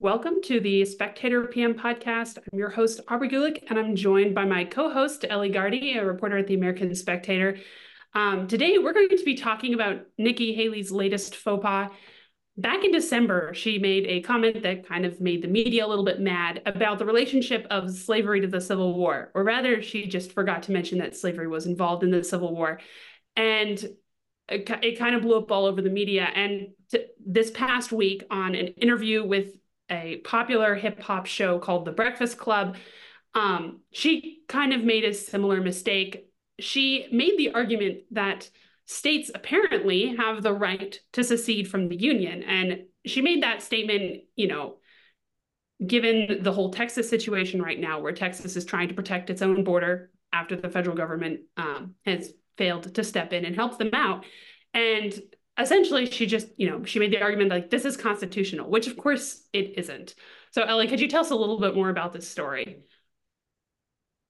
Welcome to the Spectator PM podcast. I'm your host, Aubrey Gulick, and I'm joined by my co host, Ellie Gardey, a reporter at the American Spectator. Um, today, we're going to be talking about Nikki Haley's latest faux pas. Back in December, she made a comment that kind of made the media a little bit mad about the relationship of slavery to the Civil War, or rather, she just forgot to mention that slavery was involved in the Civil War. And it, it kind of blew up all over the media. And this past week, on an interview with a popular hip hop show called The Breakfast Club. Um, she kind of made a similar mistake. She made the argument that states apparently have the right to secede from the union. And she made that statement, you know, given the whole Texas situation right now, where Texas is trying to protect its own border after the federal government um, has failed to step in and help them out. And essentially she just you know she made the argument like this is constitutional which of course it isn't. So ellie could you tell us a little bit more about this story?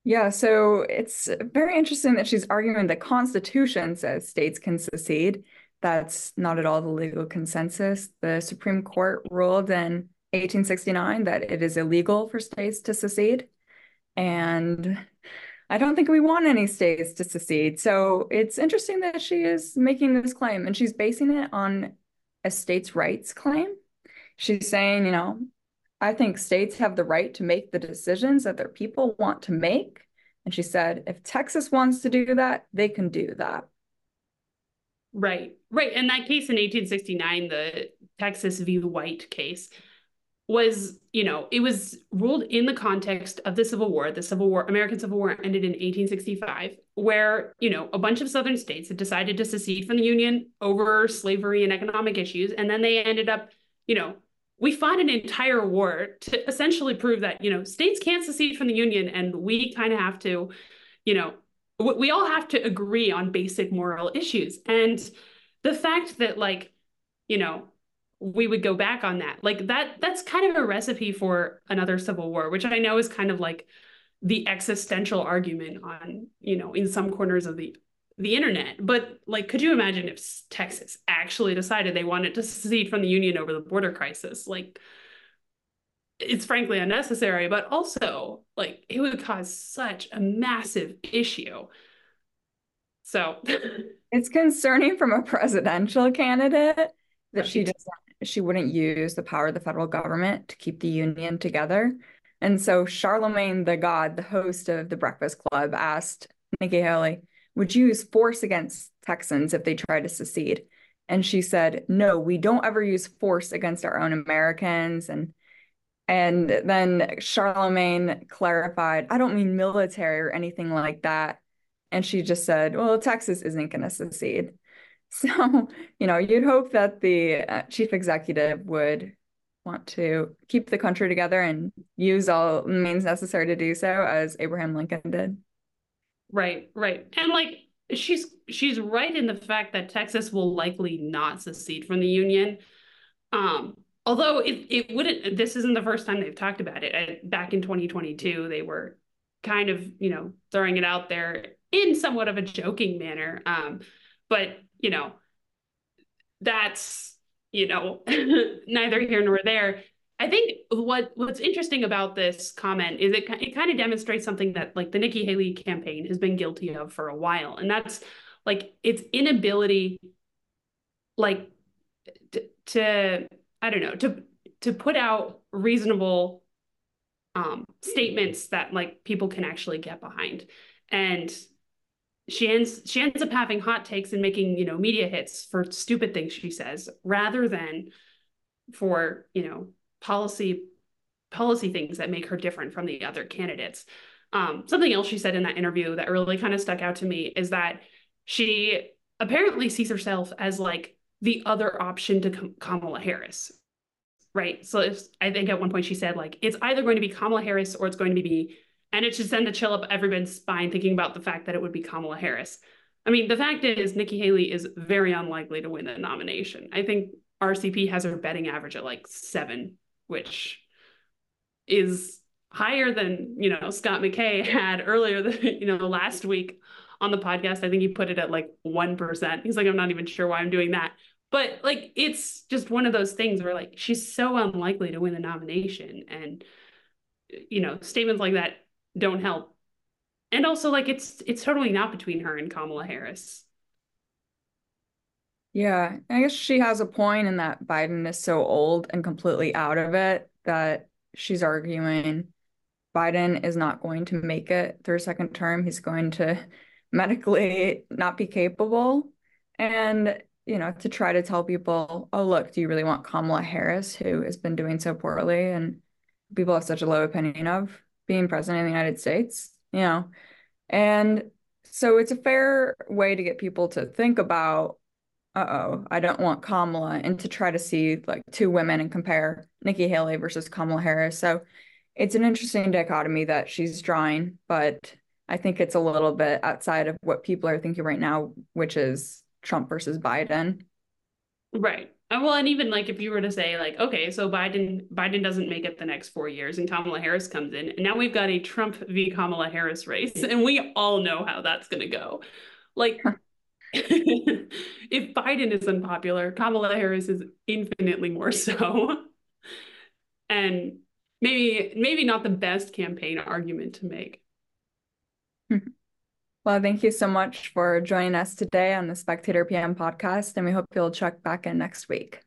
Yeah so it's very interesting that she's arguing the constitution says states can secede. That's not at all the legal consensus. The supreme court ruled in 1869 that it is illegal for states to secede and I don't think we want any states to secede. So it's interesting that she is making this claim and she's basing it on a states' rights claim. She's saying, you know, I think states have the right to make the decisions that their people want to make. And she said, if Texas wants to do that, they can do that. Right, right. In that case in 1869, the Texas v. White case, was, you know, it was ruled in the context of the Civil War. The Civil War, American Civil War ended in 1865, where, you know, a bunch of southern states had decided to secede from the Union over slavery and economic issues. And then they ended up, you know, we fought an entire war to essentially prove that, you know, states can't secede from the Union and we kind of have to, you know, we all have to agree on basic moral issues. And the fact that, like, you know, we would go back on that. Like that that's kind of a recipe for another civil war, which I know is kind of like the existential argument on, you know, in some corners of the the internet. But like could you imagine if Texas actually decided they wanted to secede from the union over the border crisis? Like it's frankly unnecessary, but also like it would cause such a massive issue. So it's concerning from a presidential candidate that she doesn't she wouldn't use the power of the federal government to keep the union together. And so Charlemagne the God, the host of the Breakfast Club, asked Nikki Haley, would you use force against Texans if they try to secede? And she said, no, we don't ever use force against our own Americans. And and then Charlemagne clarified, I don't mean military or anything like that. And she just said, well, Texas isn't going to secede. So, you know, you'd hope that the uh, chief executive would want to keep the country together and use all means necessary to do so, as Abraham Lincoln did. Right, right. And like she's she's right in the fact that Texas will likely not secede from the Union. Um, although it, it wouldn't this isn't the first time they've talked about it. Back in 2022, they were kind of, you know, throwing it out there in somewhat of a joking manner. Um, but you know, that's, you know, neither here nor there. I think what what's interesting about this comment is it it kind of demonstrates something that like the Nikki Haley campaign has been guilty of for a while, and that's like its inability, like to, to I don't know to to put out reasonable um, statements that like people can actually get behind, and she ends she ends up having hot takes and making you know media hits for stupid things she says rather than for you know policy policy things that make her different from the other candidates. Um, something else she said in that interview that really kind of stuck out to me is that she apparently sees herself as like the other option to Kamala Harris right? So if, i think at one point she said like it's either going to be Kamala Harris or it's going to be and it should send a chill up everyone's spine thinking about the fact that it would be Kamala Harris. I mean, the fact is, Nikki Haley is very unlikely to win the nomination. I think RCP has her betting average at like seven, which is higher than you know Scott McKay had earlier, the, you know, last week on the podcast. I think he put it at like one percent. He's like, I'm not even sure why I'm doing that, But like it's just one of those things where like she's so unlikely to win the nomination and you know, statements like that don't help. And also like it's it's totally not between her and Kamala Harris. Yeah, I guess she has a point in that Biden is so old and completely out of it that she's arguing Biden is not going to make it through a second term. He's going to medically not be capable. And, you know, to try to tell people, oh, look, do you really want Kamala Harris, who has been doing so poorly and people have such a low opinion of being president of the United States, you know? And so it's a fair way to get people to think about uh-oh, I don't want Kamala, and to try to see like two women and compare Nikki Haley versus Kamala Harris. So it's an interesting dichotomy that she's drawing, but I think it's a little bit outside of what people are thinking right now, which is Trump versus Biden. Right. Uh, well, and even like if you were to say like, okay, so Biden Biden doesn't make it the next four years, and Kamala Harris comes in, and now we've got a Trump v Kamala Harris race, and we all know how that's going to go. Like, if Biden is unpopular, Kamala Harris is infinitely more so. and maybe maybe not the best campaign argument to make. Well, thank you so much for joining us today on the Spectator PM podcast, and we hope you'll check back in next week.